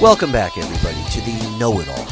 Welcome back, everybody, to the Know It All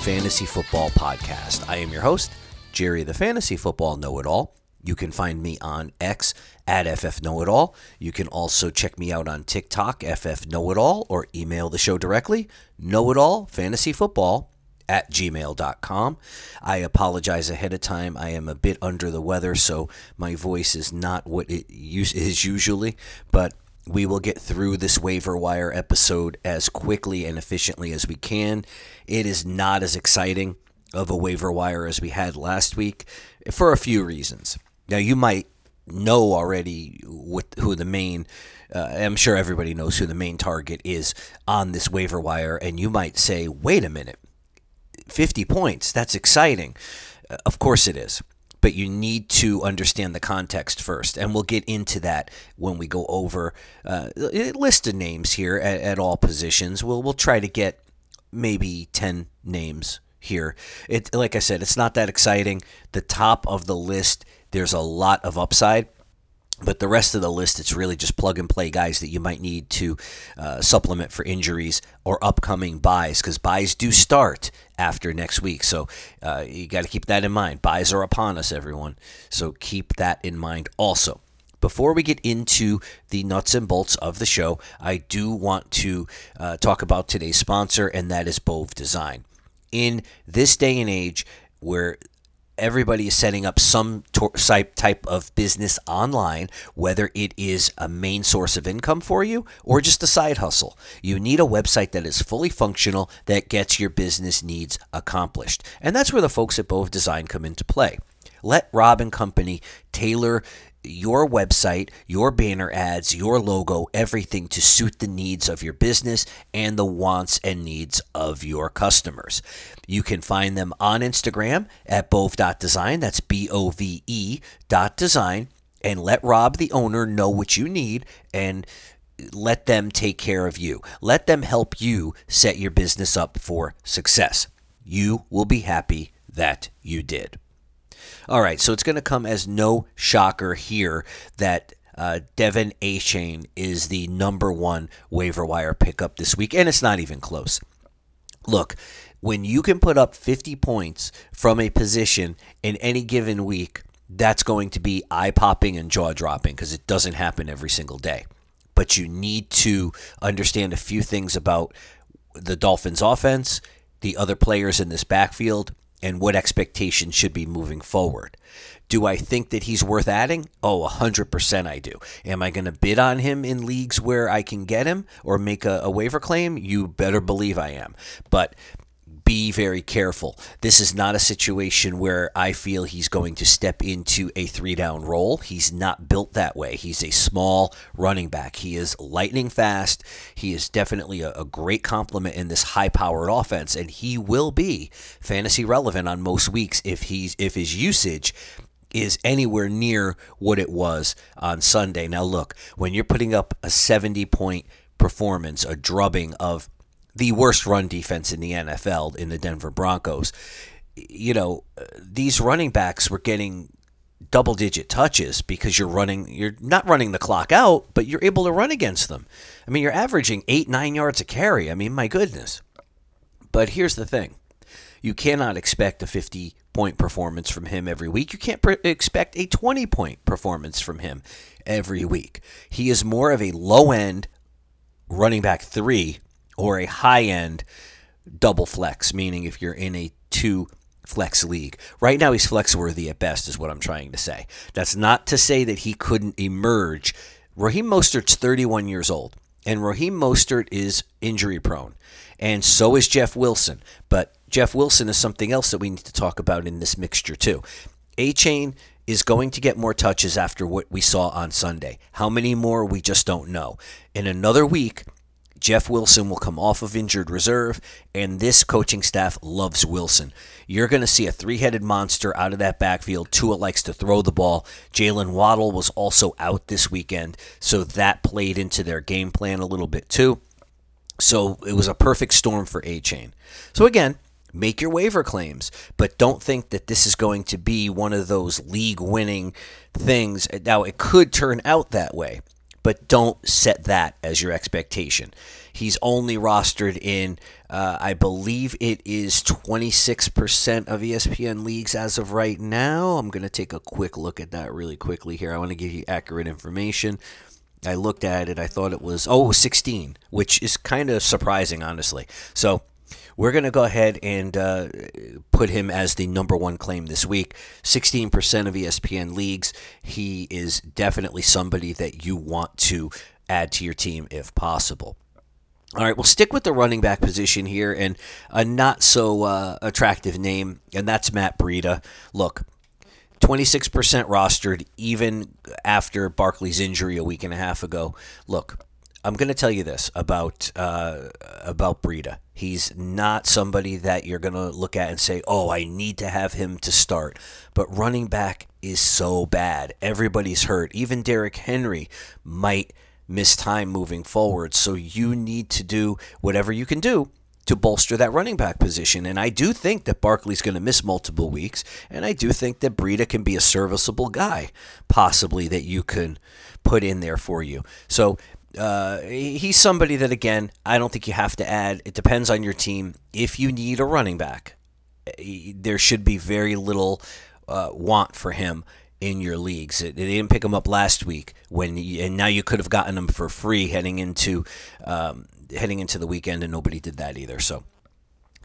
Fantasy Football Podcast. I am your host, Jerry the Fantasy Football Know It All. You can find me on X at FF Know It All. You can also check me out on TikTok, FF Know It All, or email the show directly, Know It All Fantasy Football at gmail.com. I apologize ahead of time. I am a bit under the weather, so my voice is not what it is usually, but we will get through this waiver wire episode as quickly and efficiently as we can. It is not as exciting of a waiver wire as we had last week for a few reasons. Now, you might know already what, who the main, uh, I'm sure everybody knows who the main target is on this waiver wire, and you might say, wait a minute, 50 points, that's exciting. Uh, of course it is but you need to understand the context first. And we'll get into that when we go over uh, a list of names here at, at all positions. We'll, we'll try to get maybe 10 names here. It, like I said, it's not that exciting. The top of the list, there's a lot of upside. But the rest of the list, it's really just plug and play guys that you might need to uh, supplement for injuries or upcoming byes because byes do start after next week. So uh, you got to keep that in mind. Byes are upon us, everyone. So keep that in mind also. Before we get into the nuts and bolts of the show, I do want to uh, talk about today's sponsor, and that is Bove Design. In this day and age where everybody is setting up some type of business online, whether it is a main source of income for you or just a side hustle. You need a website that is fully functional that gets your business needs accomplished. And that's where the folks at Bove Design come into play. Let Rob and Company tailor your website, your banner ads, your logo, everything to suit the needs of your business and the wants and needs of your customers. You can find them on Instagram at bove.design. That's B O V E dot design. And let Rob, the owner, know what you need and let them take care of you. Let them help you set your business up for success. You will be happy that you did. All right, so it's going to come as no shocker here that uh, De'Von Achane is the number one waiver wire pickup this week, and it's not even close. Look, when you can put up 50 points from a position in any given week, that's going to be eye popping and jaw dropping because it doesn't happen every single day. But you need to understand a few things about the Dolphins' offense, the other players in this backfield, and what expectations should be moving forward. Do I think that he's worth adding? Oh, 100% I do. Am I going to bid on him in leagues where I can get him or make a, a waiver claim? You better believe I am. But be very careful. This is not a situation where I feel he's going to step into a three down role. He's not built that way. He's a small running back. He is lightning fast. He is definitely a, a great complement in this high powered offense, and he will be fantasy relevant on most weeks if he's if his usage is anywhere near what it was on Sunday. Now look, when you're putting up a 70 point performance, a drubbing of the worst run defense in the NFL in the Denver Broncos. You know, these running backs were getting double digit touches because you're running you're not running the clock out, but you're able to run against them. I mean, you're averaging 8 9 yards a carry. I mean, my goodness. But here's the thing. You cannot expect a 50 point performance from him every week. You can't pre- expect a 20 point performance from him every week. He is more of a low end running back 3 or a high end double flex, meaning if you're in a two flex league. Right now, he's flex worthy at best, is what I'm trying to say. That's not to say that he couldn't emerge. Raheem Mostert's 31 years old, and Raheem Mostert is injury prone, and so is Jeff Wilson. But Jeff Wilson is something else that we need to talk about in this mixture, too. Achane is going to get more touches after what we saw on Sunday. How many more, we just don't know. In another week, Jeff Wilson will come off of injured reserve, and this coaching staff loves Wilson. You're going to see a three headed monster out of that backfield. Tua likes to throw the ball. Jaylen Waddle was also out this weekend, so that played into their game plan a little bit too. So it was a perfect storm for Achane. So again, make your waiver claims, but don't think that this is going to be one of those league winning things. Now, it could turn out that way but don't set that as your expectation. He's only rostered in, uh, I believe it is 26% of ESPN leagues as of right now. I'm going to take a quick look at that really quickly here. I want to give you accurate information. I looked at it. I thought it was oh 16, which is kind of surprising, honestly. So we're going to go ahead and uh, put him as the number one claim this week. 16% of ESPN leagues. He is definitely somebody that you want to add to your team if possible. All right, we'll stick with the running back position here and a not so uh, attractive name, and that's Matt Breida. Look, 26% rostered even after Barkley's injury a week and a half ago. Look, I'm going to tell you this about uh, about Breida. He's not somebody that you're going to look at and say, "Oh, I need to have him to start." But running back is so bad. Everybody's hurt. Even Derrick Henry might miss time moving forward. So you need to do whatever you can do to bolster that running back position. And I do think that Barkley's going to miss multiple weeks, and I do think that Breida can be a serviceable guy, possibly that you can put in there for you. So uh, he's somebody that again I don't think you have to add. It depends on your team. If you need a running back, eh, there should be very little uh, want for him in your leagues. They didn't pick him up last week when, you, and now you could have gotten him for free heading into um, heading into the weekend, and nobody did that either. So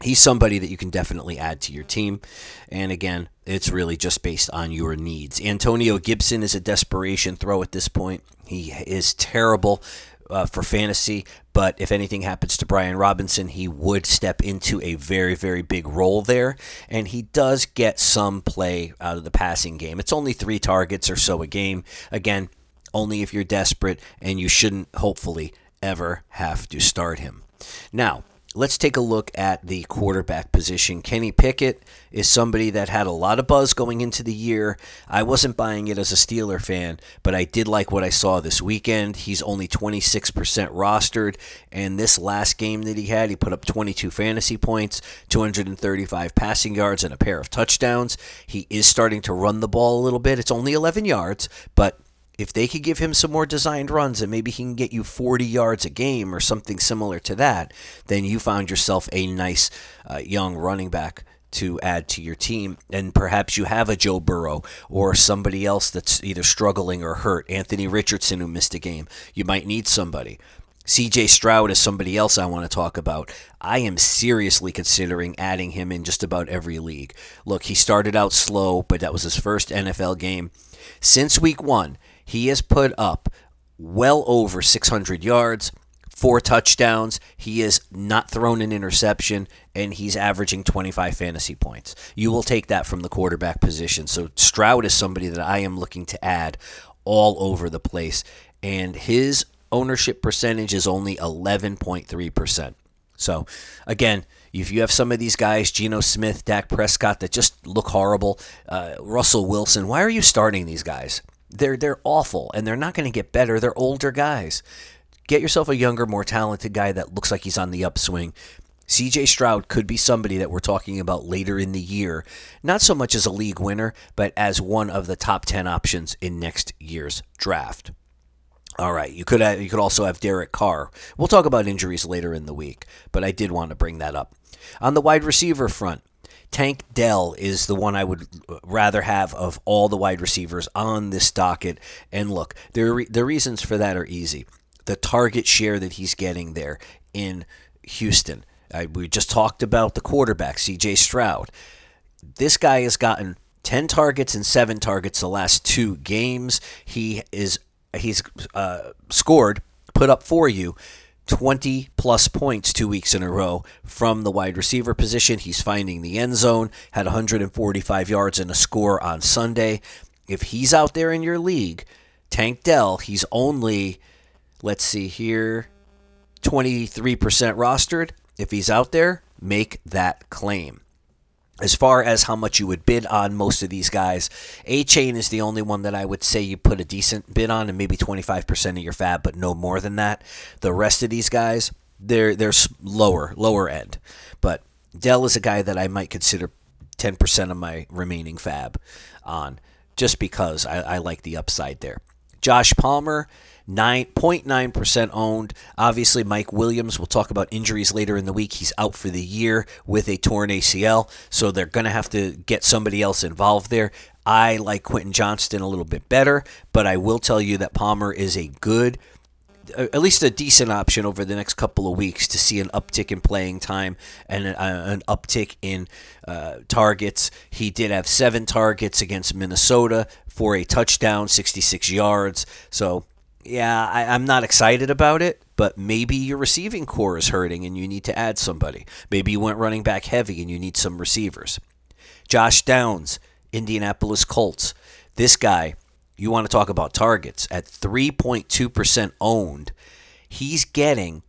he's somebody that you can definitely add to your team. And again, it's really just based on your needs. Antonio Gibson is a desperation throw at this point. He is terrible. Uh, for fantasy, but if anything happens to Brian Robinson, he would step into a very, very big role there, and he does get some play out of the passing game. It's only three targets or so a game. Again, only if you're desperate, and you shouldn't, hopefully, ever have to start him. Now, let's take a look at the quarterback position. Kenny Pickett is somebody that had a lot of buzz going into the year. I wasn't buying it as a Steeler fan, but I did like what I saw this weekend. He's only 26% rostered, and this last game that he had, he put up 22 fantasy points, 235 passing yards, and a pair of touchdowns. He is starting to run the ball a little bit. It's only 11 yards, but if they could give him some more designed runs and maybe he can get you 40 yards a game or something similar to that, then you found yourself a nice uh, young running back to add to your team. And perhaps you have a Joe Burrow or somebody else that's either struggling or hurt. Anthony Richardson, who missed a game. You might need somebody. CJ Stroud is somebody else I want to talk about. I am seriously considering adding him in just about every league. Look, he started out slow, but that was his first NFL game. Since week one, he has put up well over 600 yards, four touchdowns. He has not thrown an interception, and he's averaging 25 fantasy points. You will take that from the quarterback position. So Stroud is somebody that I am looking to add all over the place, and his ownership percentage is only 11.3%. So, again, if you have some of these guys, Geno Smith, Dak Prescott, that just look horrible, uh, Russell Wilson, why are you starting these guys? They're they're awful and they're not going to get better. They're older guys. Get yourself a younger, more talented guy that looks like he's on the upswing. CJ Stroud could be somebody that we're talking about later in the year, not so much as a league winner, but as one of the top 10 options in next year's draft. All right, you could have, you could also have Derek Carr. We'll talk about injuries later in the week, but I did want to bring that up. On the wide receiver front, Tank Dell is the one I would rather have of all the wide receivers on this docket. And look, the the reasons for that are easy. The target share that he's getting there in Houston. I, we just talked about the quarterback, C.J. Stroud. This guy has gotten 10 targets and 7 targets the last two games. He is he's uh, scored, put up for you 20 plus points two weeks in a row from the wide receiver position. He's finding the end zone, had 145 yards and a score on Sunday. If he's out there in your league, Tank Dell, he's only, let's see here, 23% rostered. If he's out there, make that claim as far as how much you would bid on most of these guys, Achane is the only one that I would say you put a decent bid on and maybe 25% of your fab, but no more than that. The rest of these guys, they're they're lower, lower end. But Dell is a guy that I might consider 10% of my remaining fab on just because I, I like the upside there. Josh Palmer, 9.9% owned. Obviously, Mike Williams, we'll talk about injuries later in the week. He's out for the year with a torn ACL, so they're going to have to get somebody else involved there. I like Quentin Johnston a little bit better, but I will tell you that Palmer is a good at least a decent option over the next couple of weeks to see an uptick in playing time and an uptick in uh, targets. He did have seven targets against Minnesota for a touchdown, 66 yards. So yeah, I, am not excited about it, but maybe your receiving corps is hurting and you need to add somebody. Maybe you went running back heavy and you need some receivers. Josh Downs, Indianapolis Colts. This guy, you want to talk about targets at 3.2% owned. He's getting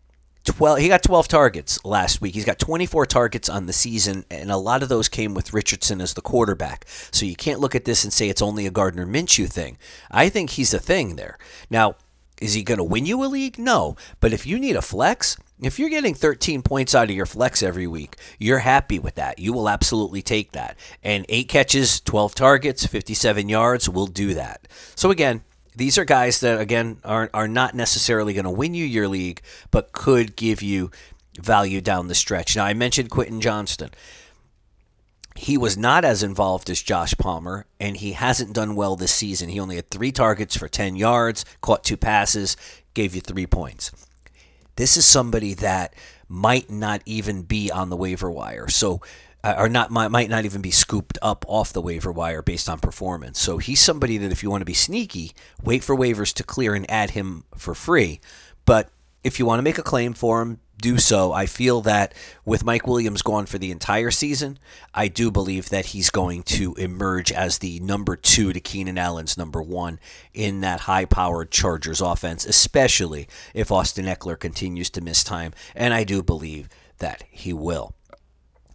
12 he got 12 targets last week. He's got 24 targets on the season and a lot of those came with Richardson as the quarterback. So you can't look at this and say it's only a Gardner Minshew thing. I think he's a thing there. Now, is he going to win you a league? No. But if you need a flex, if you're getting 13 points out of your flex every week, you're happy with that. You will absolutely take that. And 8 catches, 12 targets, 57 yards will do that. So again, these are guys that again are are not necessarily going to win you your league, but could give you value down the stretch. Now I mentioned Quentin Johnston. He was not as involved as Josh Palmer, and he hasn't done well this season. He only had three targets for 10 yards, caught two passes, gave you three points. This is somebody that might not even be on the waiver wire. So uh, or not might, might not even be scooped up off the waiver wire based on performance. So he's somebody that if you want to be sneaky, wait for waivers to clear and add him for free. But if you want to make a claim for him, do so. I feel that with Mike Williams gone for the entire season, I do believe that he's going to emerge as the number two to Keenan Allen's number one in that high powered Chargers offense, especially if Austin Ekeler continues to miss time. And I do believe that he will.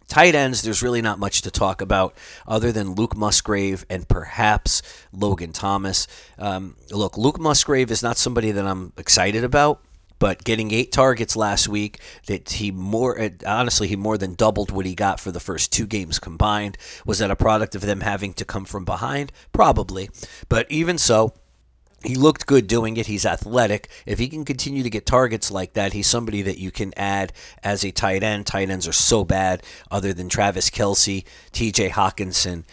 Tight ends, there's really not much to talk about other than Luke Musgrave and perhaps Logan Thomas. Um, look, Luke Musgrave is not somebody that I'm excited about, but getting eight targets last week, that he more honestly he more than doubled what he got for the first two games combined. Was that a product of them having to come from behind? Probably, but even so he looked good doing it. He's athletic. If he can continue to get targets like that, he's somebody that you can add as a tight end. Tight ends are so bad, other than Travis Kelce, TJ Hockenson,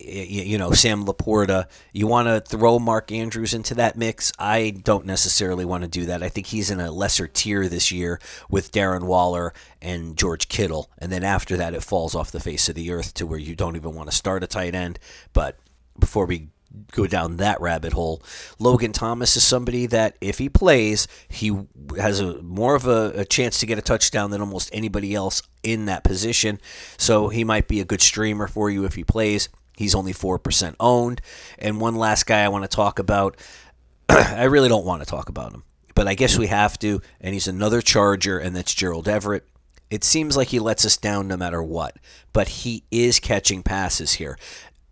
you know, Sam LaPorta. You want to throw Mark Andrews into that mix? I don't necessarily want to do that. I think he's in a lesser tier this year with Darren Waller and George Kittle. And then after that, it falls off the face of the earth to where you don't even want to start a tight end. But before we go down that rabbit hole. Logan Thomas is somebody that if he plays, he has a more of a, a, chance to get a touchdown than almost anybody else in that position. So he might be a good streamer for you if he plays. He's only 4% owned. And one last guy I want to talk about. I really don't want to talk about him, but I guess we have to. And he's another Charger, and that's Gerald Everett. It seems like he lets us down no matter what, but he is catching passes here.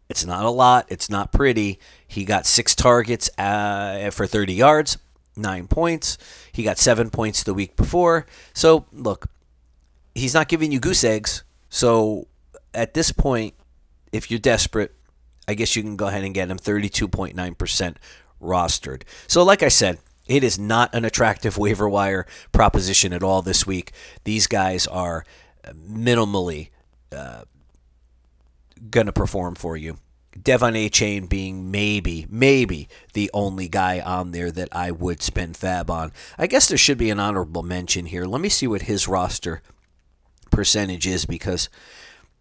It's not a lot. It's not pretty. He got six targets uh, for 30 yards, nine points. He got seven points the week before. So, look, he's not giving you goose eggs. So, at this point, if you're desperate, I guess you can go ahead and get him 32.9% rostered. So, like I said, it is not an attractive waiver wire proposition at all this week. These guys are minimally uh, going to perform for you. De'Von Achane being maybe, maybe the only guy on there that I would spend fab on. I guess there should be an honorable mention here. Let me see what his roster percentage is because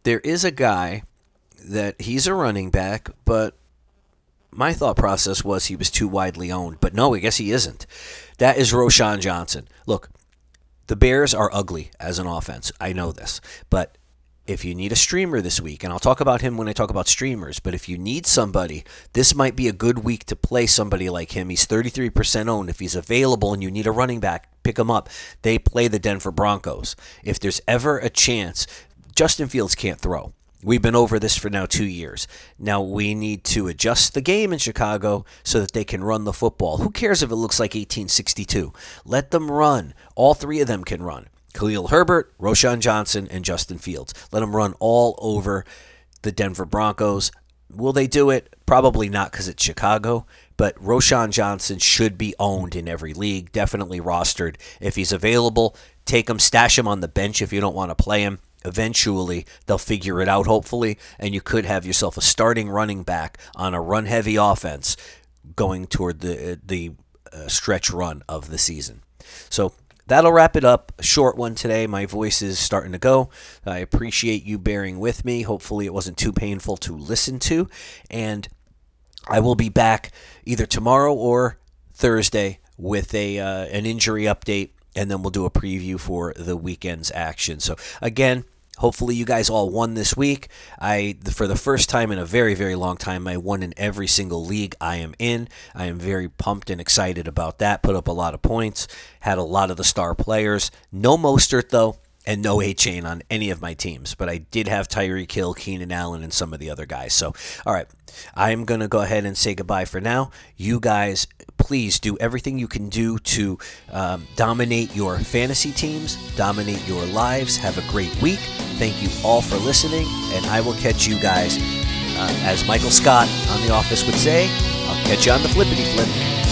there is a guy that he's a running back, but my thought process was he was too widely owned. But no, I guess he isn't. That is Roschon Johnson. Look, the Bears are ugly as an offense. I know this. But if you need a streamer this week, and I'll talk about him when I talk about streamers, but if you need somebody, this might be a good week to play somebody like him. He's 33% owned. If he's available and you need a running back, pick him up. They play the Denver Broncos. If there's ever a chance, Justin Fields can't throw. We've been over this for now two years. Now we need to adjust the game in Chicago so that they can run the football. Who cares if it looks like 1862? Let them run. All three of them can run. Khalil Herbert, Roschon Johnson, and Justin Fields. Let them run all over the Denver Broncos. will they do it? Probably not because it's Chicago. But Roschon Johnson should be owned in every league, definitely rostered. If he's available, take him, stash him on the bench if you don't want to play him. Eventually, they'll figure it out, hopefully, and you could have yourself a starting running back on a run heavy offense going toward the, the uh, stretch run of the season. So that'll wrap it up. A short one today. My voice is starting to go. I appreciate you bearing with me. Hopefully, it wasn't too painful to listen to. And I will be back either tomorrow or Thursday with a uh, an injury update, and then we'll do a preview for the weekend's action. So again, hopefully you guys all won this week. I for the first time in a very very long time, I won in every single league I am in. I am very pumped and excited about that. Put up a lot of points, had a lot of the star players. No Mostert though and no Achane on any of my teams, but I did have Tyreek Hill, Keenan Allen, and some of the other guys. So, all right, I'm going to go ahead and say goodbye for now. You guys, please do everything you can do to um, dominate your fantasy teams, dominate your lives. Have a great week. Thank you all for listening, and I will catch you guys, uh, as Michael Scott on The Office would say, I'll catch you on the flippity flip.